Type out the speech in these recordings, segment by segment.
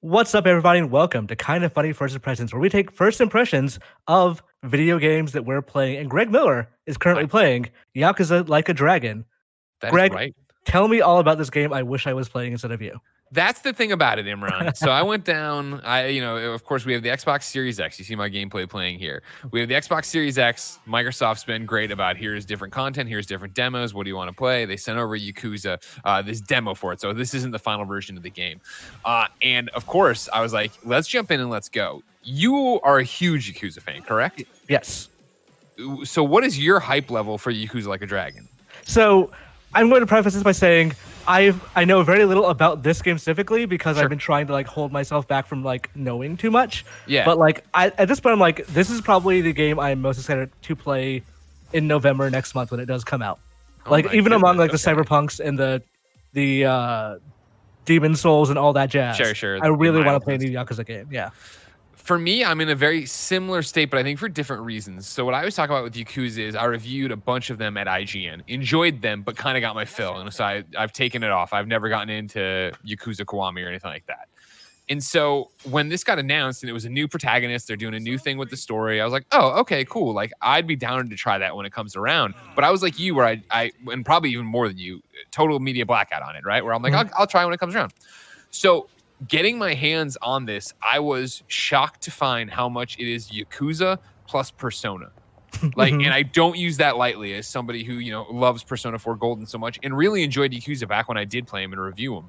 What's up, everybody, and welcome to Kind of Funny First Impressions, where we take first impressions of video games that we're playing. And Greg Miller is currently Hi. playing Yakuza Like a Dragon. That's Greg- right. Tell me all about this game. I wish I was playing instead of you. That's the thing about it, Imran. so I went down. I, you know, of course, we have the Xbox Series X. You see my gameplay playing here. We have the Xbox Series X. Microsoft's been great about here's different content, here's different demos. What do you want to play? They sent over Yakuza, uh, this demo for it. So this isn't the final version of the game. Uh, and of course, I was like, let's jump in and let's go. You are a huge Yakuza fan, correct? Yes. So what is your hype level for Yakuza Like a Dragon? So I'm going to preface this by saying I I know very little about this game specifically because Sure. I've been trying to like hold myself back from like knowing too much. Yeah. But like I, at this point, I'm like, this is probably the game I'm most excited to play in November next month when it does come out. Oh like even among like the okay. cyberpunks and the the uh Demon's Souls and all that jazz. Sure, sure, I really want to play a new Yakuza game. Yeah. For me, I'm in a very similar state, but I think for different reasons. So what I was talking about with Yakuza is I reviewed a bunch of them at IGN, enjoyed them, but kind of got my fill, and so I, I've taken it off. I've never gotten into Yakuza Kiwami or anything like that. And so when this got announced and it was a new protagonist, they're doing a new thing with the story. I was like, oh, okay, cool. Like I'd be down to try that when it comes around. But I was like you, where I, I and probably even more than you, total media blackout on it, right? Where I'm like, mm-hmm. I'll, I'll try when it comes around. So getting my hands on this, I was shocked to find how much it is Yakuza plus Persona. Like, Mhm. and I don't use that lightly as somebody who, you know, loves Persona 4 Golden so much and really enjoyed Yakuza back when I did play him and review him.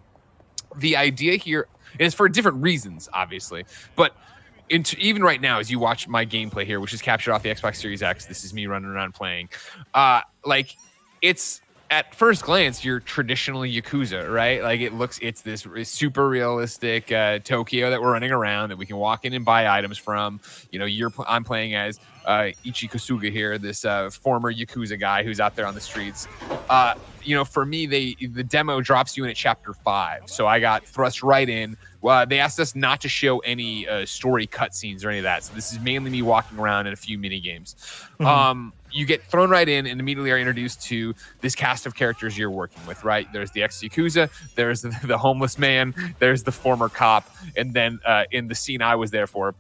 The idea here is for different reasons, obviously, but into, even right now, as you watch my gameplay here, which is captured off the Xbox Series X, this is me running around playing. Uh, like, it's at first glance, you're traditional Yakuza, right? Like it looks, it's this super realistic uh, Tokyo that we're running around that we can walk in and buy items from. You know, you're I'm playing as uh, Ichi Kasuga here, this uh, former Yakuza guy who's out there on the streets. Uh, you know, for me, they the demo drops you in at chapter five, so I got thrust right in. Well, they asked us not to show any uh, story cutscenes or any of that, so this is mainly me walking around in a few mini games. Mhm. Um, you get thrown right in and immediately are introduced to this cast of characters you're working with, right? There's the ex Yakuza, there's the, the homeless man, there's the former cop, and then uh, in the scene I was there for,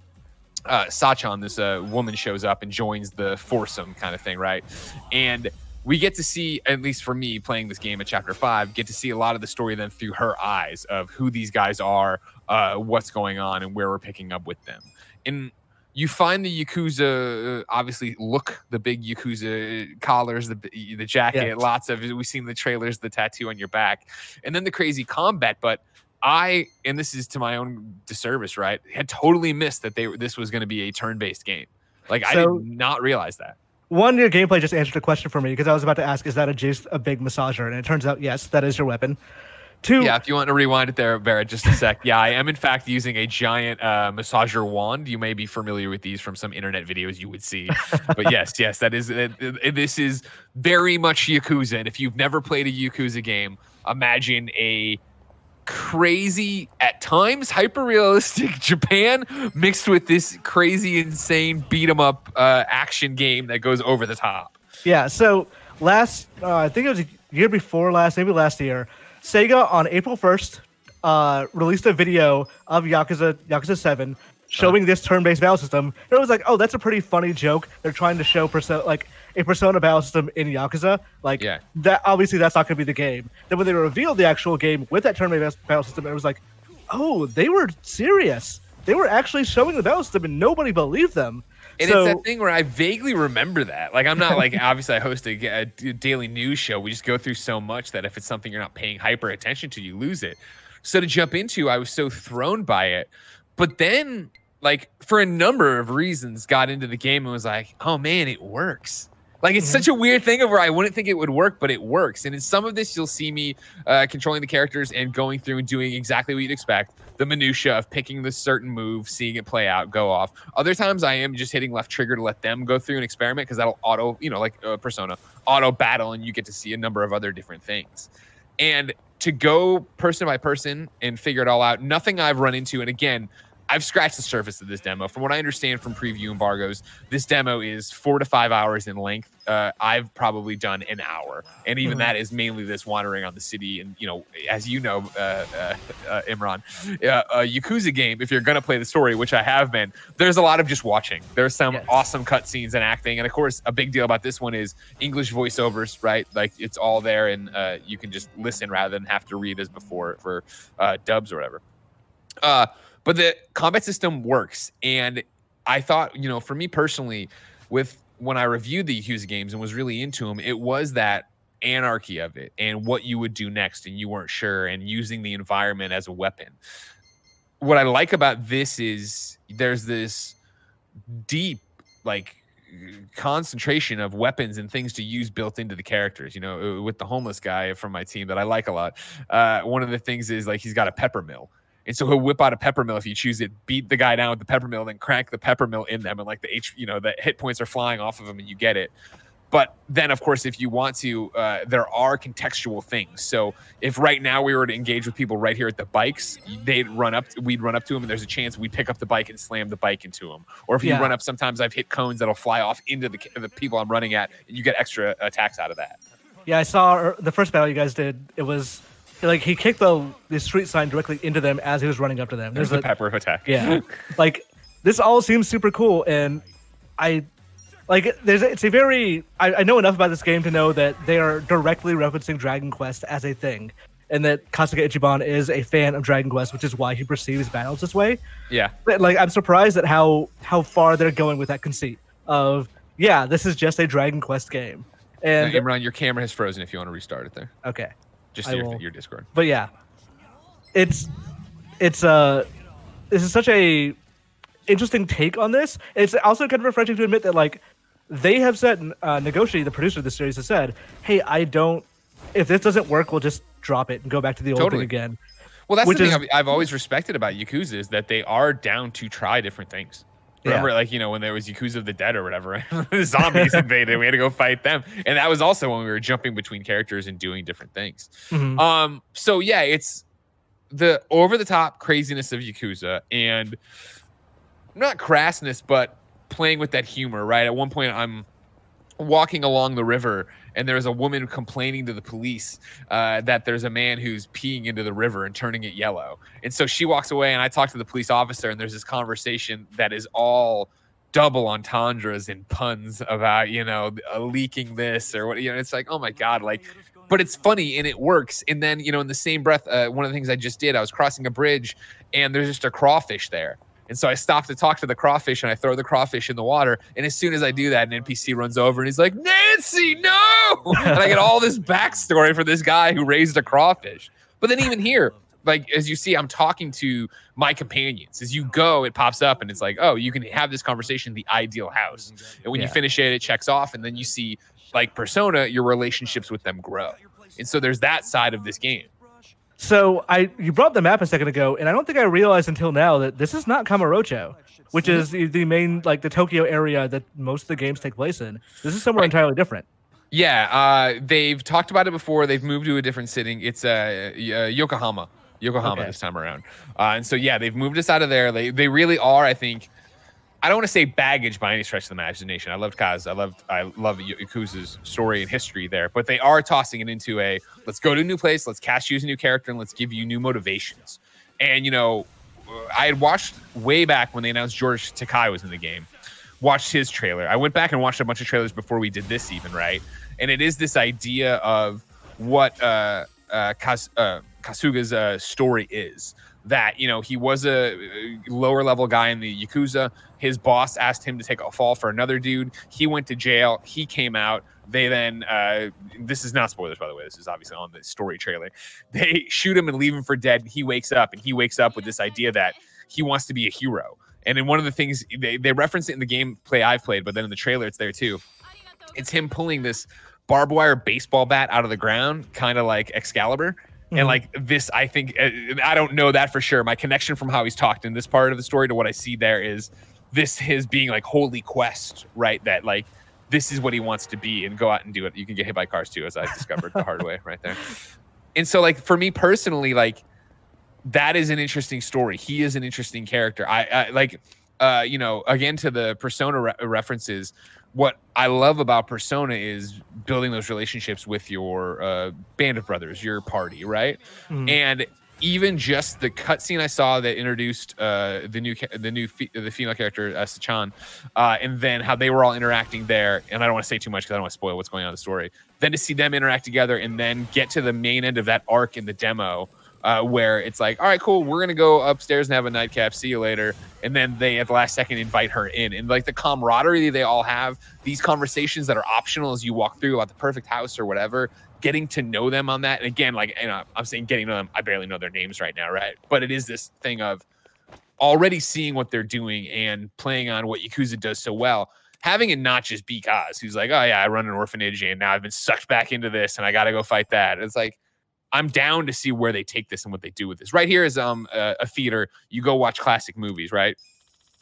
uh, Sachan, this uh, woman shows up and joins the foursome kind of thing, right? And we get to see, at least for me playing this game at chapter five, get to see a lot of the story then through her eyes of who these guys are, uh, what's going on, and where we're picking up with them. And you find the Yakuza uh, obviously look the big Yakuza collars, the the jacket, Yeah. lots of we've seen the trailers, the tattoo on your back, and then the crazy combat. But I, and this is to my own disservice, right? Had totally missed that they this was going to be a turn based game. Like I did not realize that. One, your gameplay just answered a question for me because I was about to ask, is that a just a big massager? And it turns out, yes, that is your weapon. Two, Yeah, if you want to rewind it there, Barrett, just a sec. Yeah, I am in fact using a giant uh, massager wand. You may be familiar with these from some internet videos you would see. But yes, yes, that is uh, this is very much Yakuza. And if you've never played a Yakuza game, imagine a crazy, at times hyper realistic Japan mixed with this crazy, insane beat 'em up uh, action game that goes over the top. Yeah. So last, uh, I think it was a year before last, maybe last year, Sega on April first uh, released a video of Yakuza Yakuza Seven showing this turn-based battle system. And it was like, oh, that's a pretty funny joke. They're trying to show perso- like a Persona battle system in Yakuza. Like Yeah. that. Obviously, that's not going to be the game. Then when they revealed the actual game with that turn-based battle system, it was like, oh, they were serious. They were actually showing the battle system, and nobody believed them. And so, it's that thing where I vaguely remember that. Like, I'm not like, obviously, I host a daily news show. We just go through so much that if it's something you're not paying hyper attention to, you lose it. So to jump into, I was so thrown by it. But then, like, for a number of reasons, got into the game and was like, oh man, it works. Like it's Mhm. such a weird thing of where I wouldn't think it would work, but it works. And in some of this, you'll see me uh, controlling the characters and going through and doing exactly what you'd expect. The minutia of picking the certain move, seeing it play out, go off. Other times, I am just hitting left trigger to let them go through an experiment because that'll auto, you know, like uh, Persona, auto battle, and you get to see a number of other different things. And to go person by person and figure it all out, nothing I've run into. And again, I've scratched the surface of this demo. From what I understand from preview embargoes, this demo is four to five hours in length. uh, I've probably done an hour, and even Mhm. that is mainly this wandering on the city. And you know, as you know, uh, uh, uh, Imran, uh, a Yakuza game, if you're gonna play the story, which I have been, there's a lot of just watching. There's some Yes. awesome cutscenes and acting, and of course, a big deal about this one is English voiceovers, right? Like it's all there, and uh, you can just listen rather than have to read as before for uh, dubs or whatever. Uh, but the combat system works, and I thought, you know, for me personally, with when I reviewed the Hughes games and was really into them, it was that anarchy of it and what you would do next, and you weren't sure, and using the environment as a weapon. What I like about this is there's this deep, like, concentration of weapons and things to use built into the characters. You know, with the homeless guy from my team that I like a lot, uh, one of the things is like he's got a pepper mill. And so he'll whip out a pepper mill if you choose it, beat the guy down with the pepper mill, then crank the pepper mill in them, and like the H, you know, the hit points are flying off of him, and you get it. But then, of course, if you want to, uh, there are contextual things. So if right now we were to engage with people right here at the bikes, they'd run up, we'd run up to them, and there's a chance we'd pick up the bike and slam the bike into them. Or if you Yeah. run up, sometimes I've hit cones that'll fly off into the the people I'm running at, and you get extra attacks out of that. Yeah, I saw er- the first battle you guys did. It was like he kicked the the street sign directly into them as he was running up to them. There's There's the a, pepper attack. yeah, like this all seems super cool, and I like there's it's a very I, I know enough about this game to know that they are directly referencing Dragon Quest as a thing, and that Kasuga Ichiban is a fan of Dragon Quest, which is why he perceives battles this way. yeah. But, like I'm surprised at how how far they're going with that conceit of yeah, this is just a Dragon Quest game, and Imran, your camera has frozen. If you want to restart it there, okay. Just your, your Discord. but yeah, it's it's uh this is such a interesting take on this. It's also kind of refreshing to admit that like they have said, uh, Nagoshi, the producer of the series, has said, "Hey, I don't. If this doesn't work, we'll just drop it and go back to the old Totally. thing again." Well, that's Which the thing is- I've, I've always respected about Yakuza is that they are down to try different things. Yeah. Remember, like you know, when there was Yakuza of the Dead or whatever, the zombies invaded, we had to go fight them, and that was also when we were jumping between characters and doing different things. Mhm. Um, so yeah, it's the over the top craziness of Yakuza and not crassness, but playing with that humor, right? At one point, I'm walking along the river and there's a woman complaining to the police uh, that there's a man who's peeing into the river and turning it yellow. And so she walks away and I talk to the police officer and there's this conversation that is all double entendres and puns about, you know, leaking this or what, you know, it's like, oh my God, like, but it's funny and it works. And then, you know, in the same breath, uh, one of the things I just did, I was crossing a bridge and there's just a crawfish there. And so I stop to talk to the crawfish and I throw the crawfish in the water. And as soon as I do that, an NPC runs over and he's like, Nancy, no! And I get all this backstory for this guy who raised a crawfish. But then even here, like as you see, I'm talking to my companions. As you go, it pops up and it's like, oh, you can have this conversation, the ideal house. And when you finish it, it checks off, and then you see like persona, your relationships with them grow. And so there's that side of this game. So I you brought up the map a second ago, and I don't think I realized until now that this is not Kamurocho, which is the, the main like the Tokyo area that most of the games take place in. This is somewhere Right. entirely different. Yeah, uh, they've talked about it before. They've moved to a different sitting. It's uh, uh, Yokohama, Yokohama Okay. this time around. Uh, and so yeah, they've moved us out of there. They they really are. I think. I don't want to say baggage by any stretch of the imagination. I loved Kaz. I loved I love Yakuza's story and history there, but they are tossing it into a let's go to a new place, let's cast you as a new character, and let's give you new motivations. And you know, I had watched way back when they announced George Takei was in the game. Watched his trailer. I went back and watched a bunch of trailers before we did this, even right. And it is this idea of what uh, uh, Kas- uh, Kasuga's uh, story is. That you know he was a uh, lower level guy in the yakuza. His boss asked him to take a fall for another dude. He went to jail. He came out. They then uh, this is not spoilers by the way. This is obviously on the story trailer. They shoot him and leave him for dead. He wakes up and he wakes up with this idea that he wants to be a hero. And in one of the things they, they reference it in the gameplay I've played, but then in the trailer it's there too. It's him pulling this barbed wire baseball bat out of the ground, kind of like Excalibur. Mhm. And like this, I think uh, I don't know that for sure. My connection from how he's talked in this part of the story to what I see there is this his being like holy quest, right? That like this is what he wants to be and go out and do it. You can get hit by cars too, as I discovered the hard way right there. And so, like for me personally, like that is an interesting story. He is an interesting character. I, I like uh, you know, again to the persona re- references, what I love about Persona is building those relationships with your uh, band of brothers, your party, right? Mhm. And even just the cutscene I saw that introduced uh, the new the new the female character uh, Sachan, uh, and then how they were all interacting there. And I don't want to say too much because I don't want to spoil what's going on in the story. Then to see them interact together and then get to the main end of that arc in the demo. Uh, where it's like, all right, cool, we're gonna go upstairs and have a nightcap. See you later. And then they at the last second invite her in, and like the camaraderie they all have, these conversations that are optional as you walk through about the perfect house or whatever, getting to know them on that. And again, like you know, I'm saying getting to them. I barely know their names right now, right? But it is this thing of already seeing what they're doing and playing on what Yakuza does so well. Having it not just be Kaz, who's like, oh yeah, I run an orphanage and now I've been sucked back into this and I got to go fight that. It's like I'm down to see where they take this and what they do with this. Right here is um a, a theater. You go watch classic movies, right?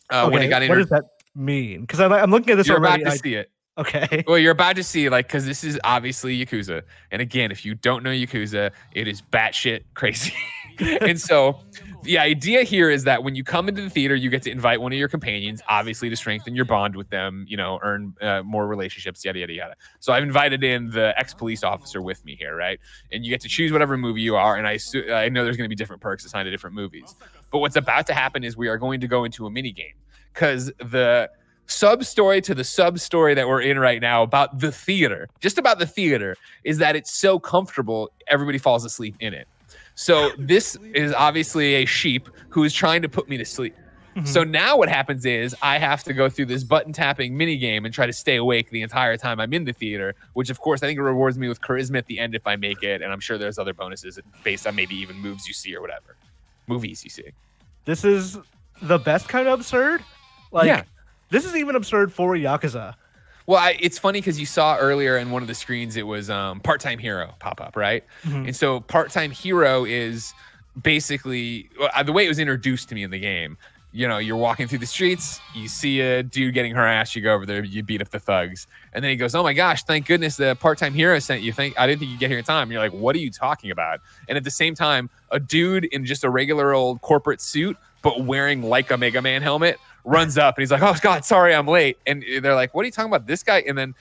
Uh, When it Okay, got what introduced, does that mean? Because I'm, I'm looking at this you're already. about to and see it. Okay. Well, you're about to see like because this is obviously Yakuza, and again, if you don't know Yakuza, it is batshit crazy. and so, the idea here is that when you come into the theater, you get to invite one of your companions, obviously to strengthen your bond with them. You know, earn uh, more relationships, yada yada yada. So I've invited in the ex police officer with me here, right? And you get to choose whatever movie you are, and I su- I know there's going to be different perks assigned to different movies. But what's about to happen is we are going to go into a mini game because the sub story to the sub story that we're in right now about the theater, just about the theater, is that it's so comfortable, everybody falls asleep in it. So this is obviously a sheep who is trying to put me to sleep. Mhm. So now what happens is I have to go through this button tapping mini game and try to stay awake the entire time I'm in the theater, which of course I think it rewards me with charisma at the end if I make it, and I'm sure there's other bonuses based on maybe even moves you see or whatever, movies you see. this is the best kind of absurd. Like, Yeah. This is even absurd for Yakuza. Well, I, it's funny because you saw earlier in one of the screens it was um, part-time hero pop up, right? Mhm. And so part-time hero is basically well, uh, the way it was introduced to me in the game. You know, you're walking through the streets, you see a dude getting harassed, you go over there, you beat up the thugs, and then he goes, "Oh my gosh, thank goodness the part-time hero sent you. Think I didn't think you'd get here in time." And you're like, "What are you talking about?" And at the same time, a dude in just a regular old corporate suit, but wearing like a Mega Man helmet, runs up and he's like, "Oh God, sorry, I'm late." And they're like, "What are you talking about? This guy?" And then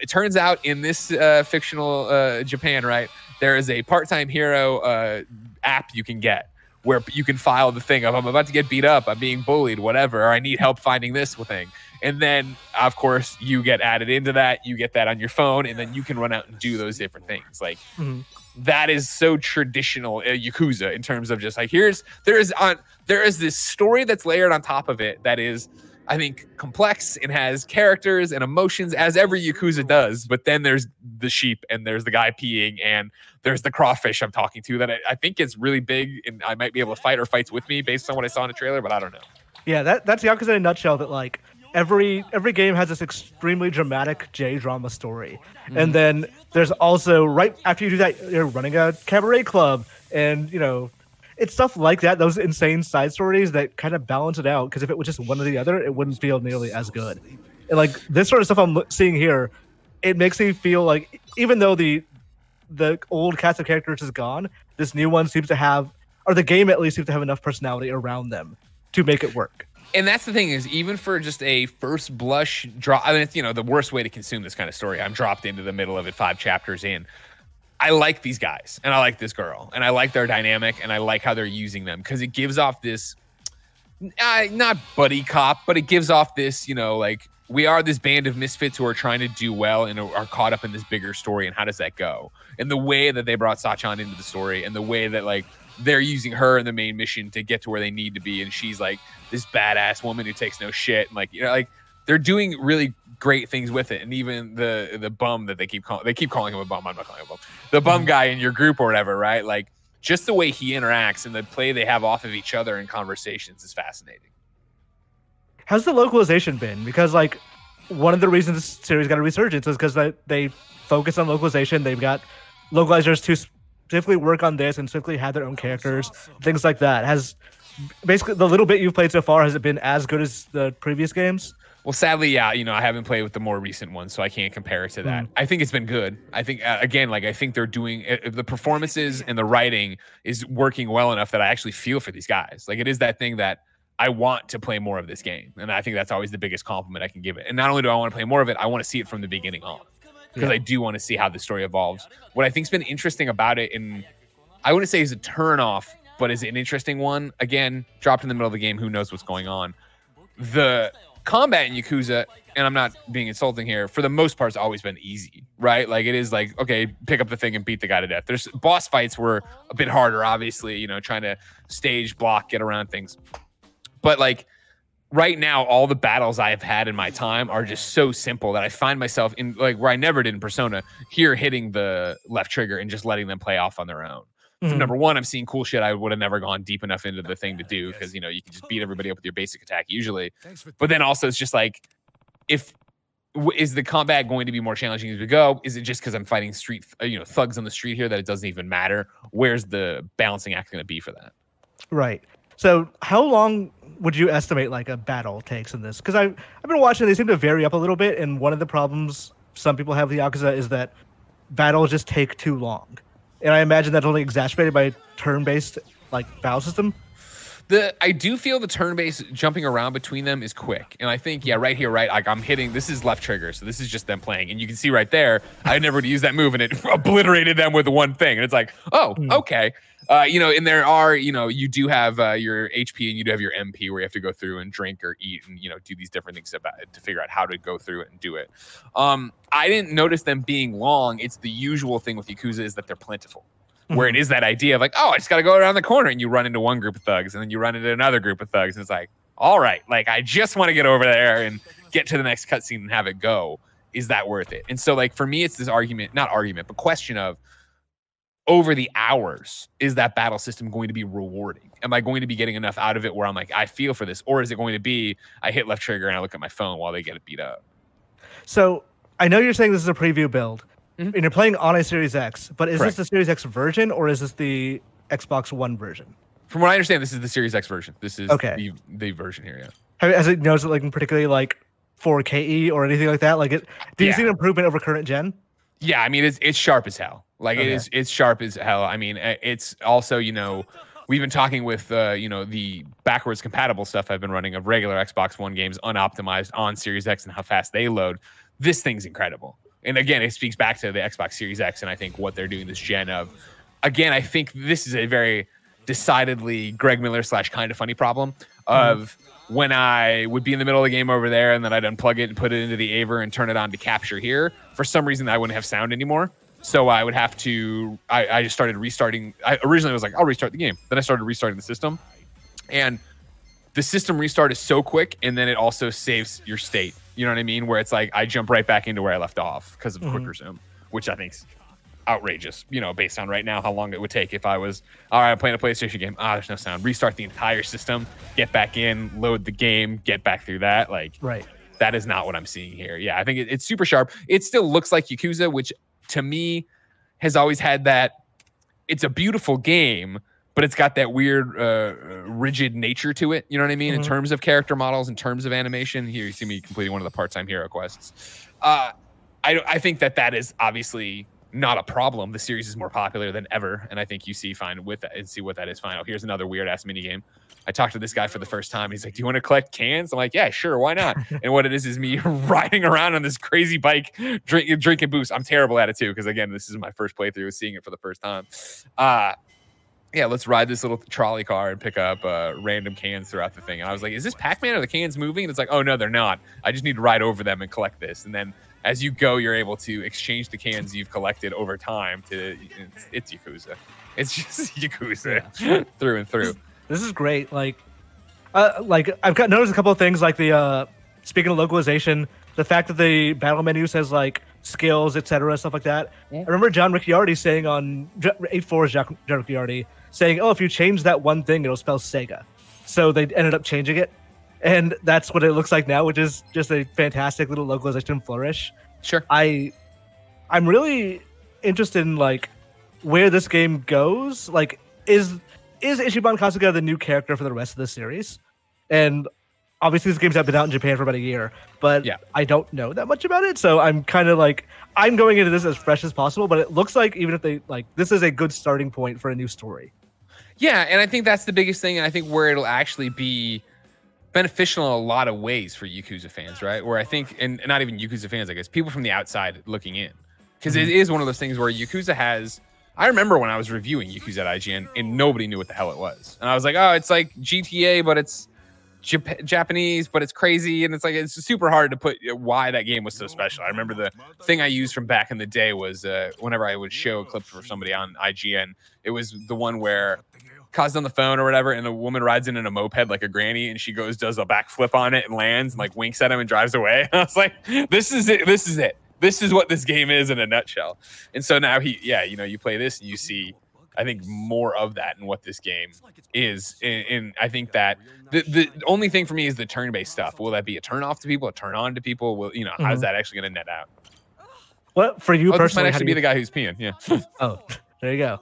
it turns out in this uh, fictional uh, Japan, right, there is a part-time hero uh, app you can get where you can file the thing of I'm about to get beat up, I'm being bullied, whatever, or I need help finding this thing. And then, of course, you get added into that. You get that on your phone, and then you can run out and do those different things. Like Mhm. That is so traditional uh, Yakuza in terms of just like here's there is on there is this story that's layered on top of it that is I think complex and has characters and emotions as every Yakuza does. But then there's the sheep and there's the guy peeing and there's the crawfish I'm talking to that I, I think is really big and I might be able to fight or fights with me based on what I saw in the trailer, but I don't know. Yeah, that that's Yakuza in a nutshell. That like every every game has this extremely dramatic J drama story, Mm-hmm. and then there's also right after you do that, you're running a cabaret club, and you know. It's stuff like that, those insane side stories that kind of balance it out. Because if it was just one or the other, it wouldn't feel nearly as good. And like this sort of stuff I'm seeing here, it makes me feel like even though the the old cast of characters is gone, this new one seems to have, or the game at least seems to have enough personality around them to make it work. And that's the thing is even for just a first blush drop i mean it's you know the worst way to consume this kind of story i'm dropped into the middle of it five chapters in. I like these guys and i like this girl and i like their dynamic and i like how they're using them because it gives off this uh, not buddy cop but it gives off this you know like we are this band of misfits who are trying to do well and are caught up in this bigger story and how does that go? And the way that they brought sachan into the story and the way that like they're using her in the main mission to get to where they need to be and she's like this badass woman who takes no shit and like you know like they're doing really great things with it and even the the bum that they keep calling they keep calling him a bum i'm not calling him a bum the bum mm-hmm. guy in your group or whatever right like just the way he interacts and the play they have off of each other in conversations is fascinating How's the localization been? Because like one of the reasons this series got a resurgence is because they, they focus on localization. They've got localizers to specifically work on this and specifically have their own characters, things like that. Has basically the little bit you've played so far has it been as good as the previous games? Well, sadly, yeah, you know, I haven't played with the more recent ones, so I can't compare it to that. I think it's been good. I think uh, again, like I think they're doing uh, the performances and the writing is working well enough that I actually feel for these guys. Like it is that thing that I want to play more of this game. And I think that's always the biggest compliment I can give it. And not only do I want to play more of it, I want to see it from the beginning on because Yeah. I do want to see how the story evolves. What I think's been interesting about it, and I wouldn't say is a turn off, but is an interesting one. Again, dropped in the middle of the game, who knows what's going on. The combat in Yakuza, and I'm not being insulting here, for the most part, it's always been easy, right? Like it is like, okay, pick up the thing and beat the guy to death. There's boss fights were a bit harder, obviously, you know, trying to stage, block, get around things. But like right now, all the battles I've had in my time are just so simple that I find myself in like where I never did in Persona, here hitting the left trigger and just letting them play off on their own. Mhm. Number one, I'm seeing cool shit I would have never gone deep enough into the thing to do because you know you can just beat everybody up with your basic attack usually. But then also it's just like if is the combat going to be more challenging as we go? Is it just because I'm fighting street, uh, you know, thugs on the street here that it doesn't even matter? Where's the balancing act going to be for that? Right. So, how long would you estimate like a battle takes in this? Because I've I've been watching; they seem to vary up a little bit. And one of the problems some people have with Yakuza is that battles just take too long. And I imagine that's only exacerbated by turn-based like battle system. The I do feel the turn base jumping around between them is quick, and I think yeah, right here, right, like I'm hitting. This is left trigger, so this is just them playing, and you can see right there. I never would use that move, and it obliterated them with one thing, and it's like, oh, Hmm. okay, uh, you know. And there are, you know, you do have uh, your HP and you do have your MP where you have to go through and drink or eat and you know do these different things about it to figure out how to go through it and do it. Um, I didn't notice them being long. It's the usual thing with Yakuza is that they're plentiful where it mm-hmm. is that idea of like, oh, I just got to go around the corner, and you run into one group of thugs, and then you run into another group of thugs, and it's like, all right, like I just want to get over there and get to the next cutscene and have it go. Is that worth it? And so, like for me, it's this argument, not argument, but question of over the hours, is that battle system going to be rewarding? Am I going to be getting enough out of it where I'm like, I feel for this, or is it going to be I hit left trigger and I look at my phone while they get it beat up? So I know you're saying this is a preview build, Mhm. and you're playing on a Series X. But is Correct. this the Series X version or is this the Xbox One version? From what I understand, this is the Series X version. This is Okay. the, the version here. Yeah. Have, has it noticed like particularly like 4KE or anything like that? Like, it, do you Yeah. see an improvement over current gen? Yeah, I mean it's it's sharp as hell. Like it Okay. is it's sharp as hell. I mean uh, it's also you know we've been talking with uh, you know the backwards compatible stuff I've been running of regular Xbox One games unoptimized on Series X and how fast they load. This thing's incredible. And again, it speaks back to the Xbox Series X and I think what they're doing this gen of. Again, I think this is a very decidedly Greg Miller slash kind of funny problem of when I would be in the middle of the game over there and then I'd unplug it and put it into the Aver and turn it on to capture here. For some reason, I wouldn't have sound anymore. So I would have to, I, I just started restarting. I originally was like, I'll restart the game. Then I started restarting the system. And the system restart is so quick and then it also saves your state. You know what I mean? Where it's like I jump right back into where I left off because of Mhm. quick resume, which I think's outrageous, you know, based on right now how long it would take if I was all right, I'm playing a PlayStation game. Ah, there's no sound. Restart the entire system, get back in, load the game, get back through that. Like Right. that is not what I'm seeing here. Yeah, I think it, it's super sharp. It still looks like Yakuza, which to me has always had that. It's a beautiful game, but it's got that weird, uh, rigid nature to it. You know what I mean? In Mhm. terms of character models, in terms of animation. Here, you see me completing one of the part-time hero quests. Uh, I I think that that is obviously not a problem. The series is more popular than ever, and I think you see fine with that and see what that is. Fine. Oh, here's another weird ass mini game. I talked to this guy for the first time. He's like, "Do you want to collect cans?" I'm like, "Yeah, sure, why not?" and what it is is me riding around on this crazy bike, drink, drinking boost. I'm terrible at it too because again, this is my first playthrough, seeing it for the first time. Uh yeah, let's ride this little trolley car and pick up uh, random cans throughout the thing. And I was like, "Is this Pac-Man? Are the cans moving?" And it's like, "Oh no, they're not. I just need to ride over them and collect this." And then as you go, you're able to exchange the cans you've collected over time to it's, it's Yakuza. It's just Yakuza through and through. This is great. Like, uh, like I've got noticed a couple of things. Like the uh, speaking of localization, the fact that the battle menu says like skills, etc., stuff like that. Yeah. I remember John Ricciardi saying on eight four is John John Ricciardi saying, "Oh, if you change that one thing, it'll spell Sega." So they ended up changing it, and that's what it looks like now, which is just a fantastic little localization flourish. Sure. I I'm really interested in like where this game goes. Like, is is Ichiban Kasuga the new character for the rest of the series? And obviously, this game's been out in Japan for about a year, but Yeah. I don't know that much about it. So I'm kind of like I'm going into this as fresh as possible. But it looks like even if they like this is a good starting point for a new story. Yeah, and I think that's the biggest thing. And I think where it'll actually be beneficial in a lot of ways for Yakuza fans, right? Where I think, and not even Yakuza fans, I guess, people from the outside looking in, because Mm-hmm. is one of those things where Yakuza has. I remember when I was reviewing Yakuza at IGN, and nobody knew what the hell it was, and I was like, "Oh, it's like GTA, but it's Jap- Japanese, but it's crazy, and it's like it's super hard to put uh, why that game was so special." I remember the thing I used from back in the day was uh, whenever I would show a clip for somebody on IGN, it was the one where Kaz's on the phone or whatever, and a woman rides in in a moped like a granny, and she goes does a backflip on it and lands and like winks at him and drives away. I was like, this is it. This is it. This is what this game is in a nutshell. And so now he, yeah, you know, you play this and you see, I think more of that in what this game is. And, and I think that the, the only thing for me is the turn-based stuff. Will that be a turn off to people, a turn on to people? Will you know how's Mhm. that actually going to net out? What for you Oh, this might personally? how actually do be you- the guy who's peeing. Yeah, oh, there you go.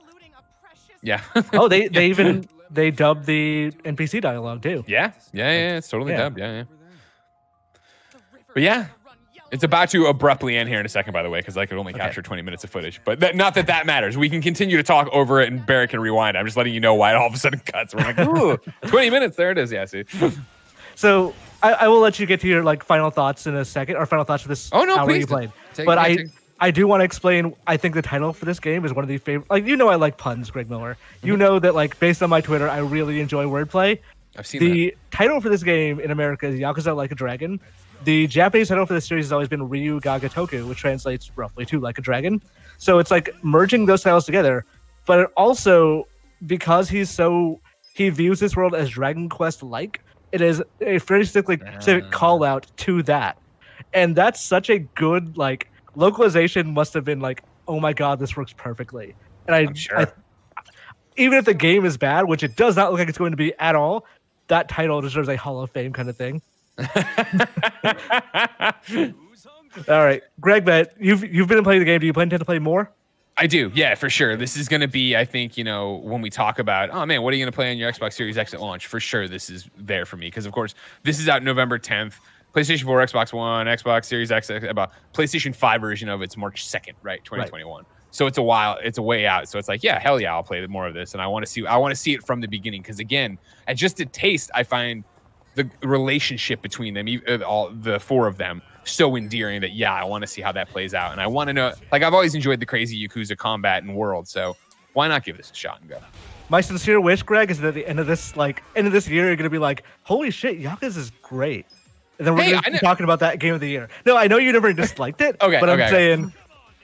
yeah. Oh, they they even they dubbed the NPC dialogue too. Yeah, yeah, yeah, it's totally Yeah. dubbed. Yeah, yeah. But yeah, it's about to abruptly end here in a second, by the way, because I could only Okay. capture 20 minutes of footage. But that, not that that matters. We can continue to talk over it and Barrett can rewind. I'm just letting you know why it all of a sudden cuts. We're like, ooh, 20 minutes. There it is. Yeah, see. So I, I will let you get to your like final thoughts in a second, or final thoughts for this Oh, no, hour please you played. Take- but I take- I do want to explain. I think the title for this game is one of the favorite. Like you know, I like puns, Greg Miller. You mm-hmm. know that like based on my Twitter, I really enjoy wordplay. I've seen that. The title for this game in America is Yakuza Like a Dragon. The Japanese title for this series has always been Ryu ga Gotoku, which translates roughly to Like a Dragon. So it's like merging those titles together. But it also, because he's so he views this world as Dragon Quest like, it is a very specific, specific Ah. call out to that. And that's such a good like localization must have been like, oh my god, this works perfectly. And I, I'm sure. I even if the game is bad, which it does not look like it's going to be at all, that title deserves a Hall of Fame kind of thing. All right, Greg, bet you've you've been playing the game. Do you plan to play more? I do, yeah, for sure. This is going to be, I think, you know, when we talk about, oh man, what are you going to play on your Xbox Series X at launch? For sure, this is there for me because, of course, this is out November 10th. PlayStation 4, Xbox One, Xbox Series X, X- about PlayStation 5 version of it's March 2nd, right, 2021. So it's a while, it's a way out. So it's like, yeah, hell yeah, I'll play more of this, and I want to see, I want to see it from the beginning because again, at just a taste, I find the relationship between them, uh, all the four of them, so endearing that yeah, I want to see how that plays out, and I want to know. Like I've always enjoyed the crazy Yakuza combat and world, so why not give this a shot and go? My sincere wish, Greg, is that at the end of this like end of this year, you're gonna be like, holy shit, Yakuza is great. And then we're Hey, gonna be talking about that game of the year. No, I know you never disliked it. Okay, but okay, I'm saying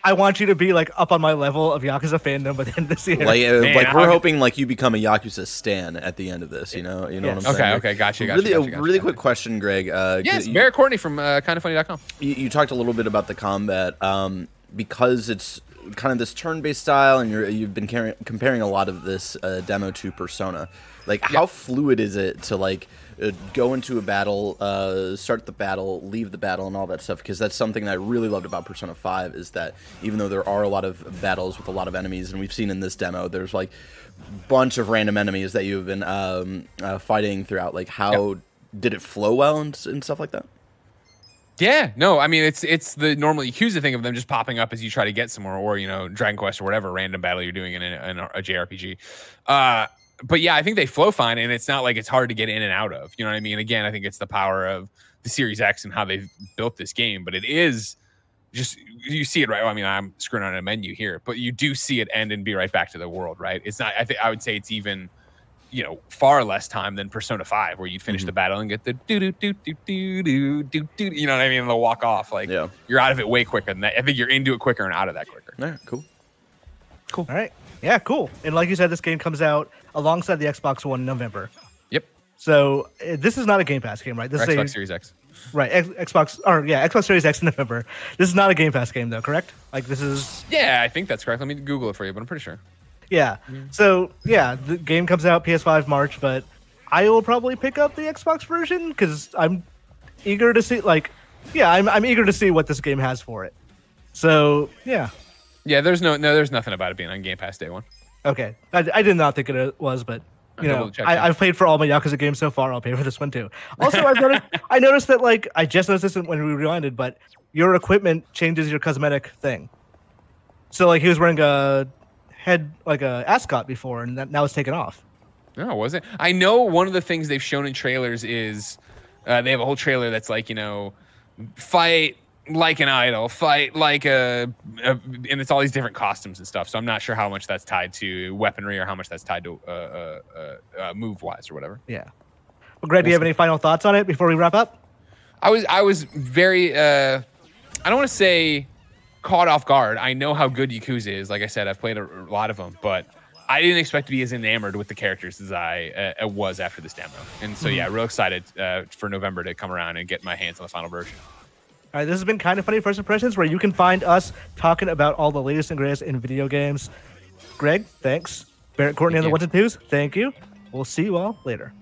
I want you to be like up on my level of Yakuza fandom by the end of this year. Like, uh, Man, like we're I'll- hoping like you become a Yakuza stan at the end of this. You know, you know Yes. what I'm Okay, saying? okay, okay, gotcha, gotcha, really, gotcha, a gotcha, really gotcha. quick question, Greg. Uh, Yes, you, Barrett Courtney from uh, kindoffunny.com. you, you talked a little bit about the combat um, because it's kind of this turn-based style, and you're you've been carry- comparing a lot of this uh, demo to Persona. Like, how fluid is it to like uh, go into a battle, uh, start the battle, leave the battle, and all that stuff? Because that's something that I really loved about Persona Five is that even though there are a lot of battles with a lot of enemies, and we've seen in this demo, there's like a bunch of random enemies that you've been um, uh, fighting throughout. Like, how did it flow well and, and stuff like that? Yeah, no, I mean it's it's the normal Yakuza thing of them just popping up as you try to get somewhere, or you know, Dragon Quest or whatever random battle you're doing in a, in a, a JRPG. Uh, but yeah, I think they flow fine, and it's not like it's hard to get in and out of. You know what I mean? Again, I think it's the power of the Series X and how they've built this game. But it is just you see it right. Well, I mean, I'm screwing on a menu here, but you do see it end and be right back to the world, right? It's not. I think I would say it's even you know far less time than Persona Five, where you finish the mm-hmm. battle and get the do do do do do do do do. You know what I mean? And they'll walk off like Yeah. you're out of it way quicker than that. I think you're into it quicker and out of that quicker. All right, cool. All right. Yeah, cool. And like you said, this game comes out alongside the Xbox One in November. Yep. So uh, this is not a Game Pass game, right? This Or is Xbox a, Series X. right X, Xbox or yeah Xbox Series X in November. This is not a Game Pass game though, correct? Like this is Yeah, I think that's correct. Let me Google it for you, but I'm pretty sure. yeah. So yeah, the game comes out PS5 March, but I will probably pick up the Xbox version because I'm eager to see like yeah I'm I'm eager to see what this game has for it. So yeah, Yeah, there's no no, there's nothing about it being on Game Pass day one. okay. I, I did not think it was, but you know, I, I've played for all my Yakuza games so far. I'll pay for this one too. Also, I've noticed, I noticed that like I just noticed this when we rewinded, but your equipment changes your cosmetic thing. So like he was wearing a head like a ascot before, and that now it's taken off. No, was it? I know one of the things they've shown in trailers is Uh, they have a whole trailer that's like you know, fight like an idol, fight like a, a, and it's all these different costumes and stuff. So I'm not sure how much that's tied to weaponry or how much that's tied to uh, uh, uh, uh, move wise or whatever. Yeah. Well, Greg, do you have any final thoughts on it before we wrap up? I was I was very uh, I don't want to say caught off guard. I know how good Yakuza is. Like I said, I've played a, a lot of them, but I didn't expect to be as enamored with the characters as I uh, was after this demo. And so yeah, real excited uh, for November to come around and get my hands on the final version. All right, this has been kind of funny first impressions, where you can find us talking about all the latest and greatest in video games. Greg, thanks. Barrett Courtney Thank on the you. ones and twos, thank you. We'll see you all later.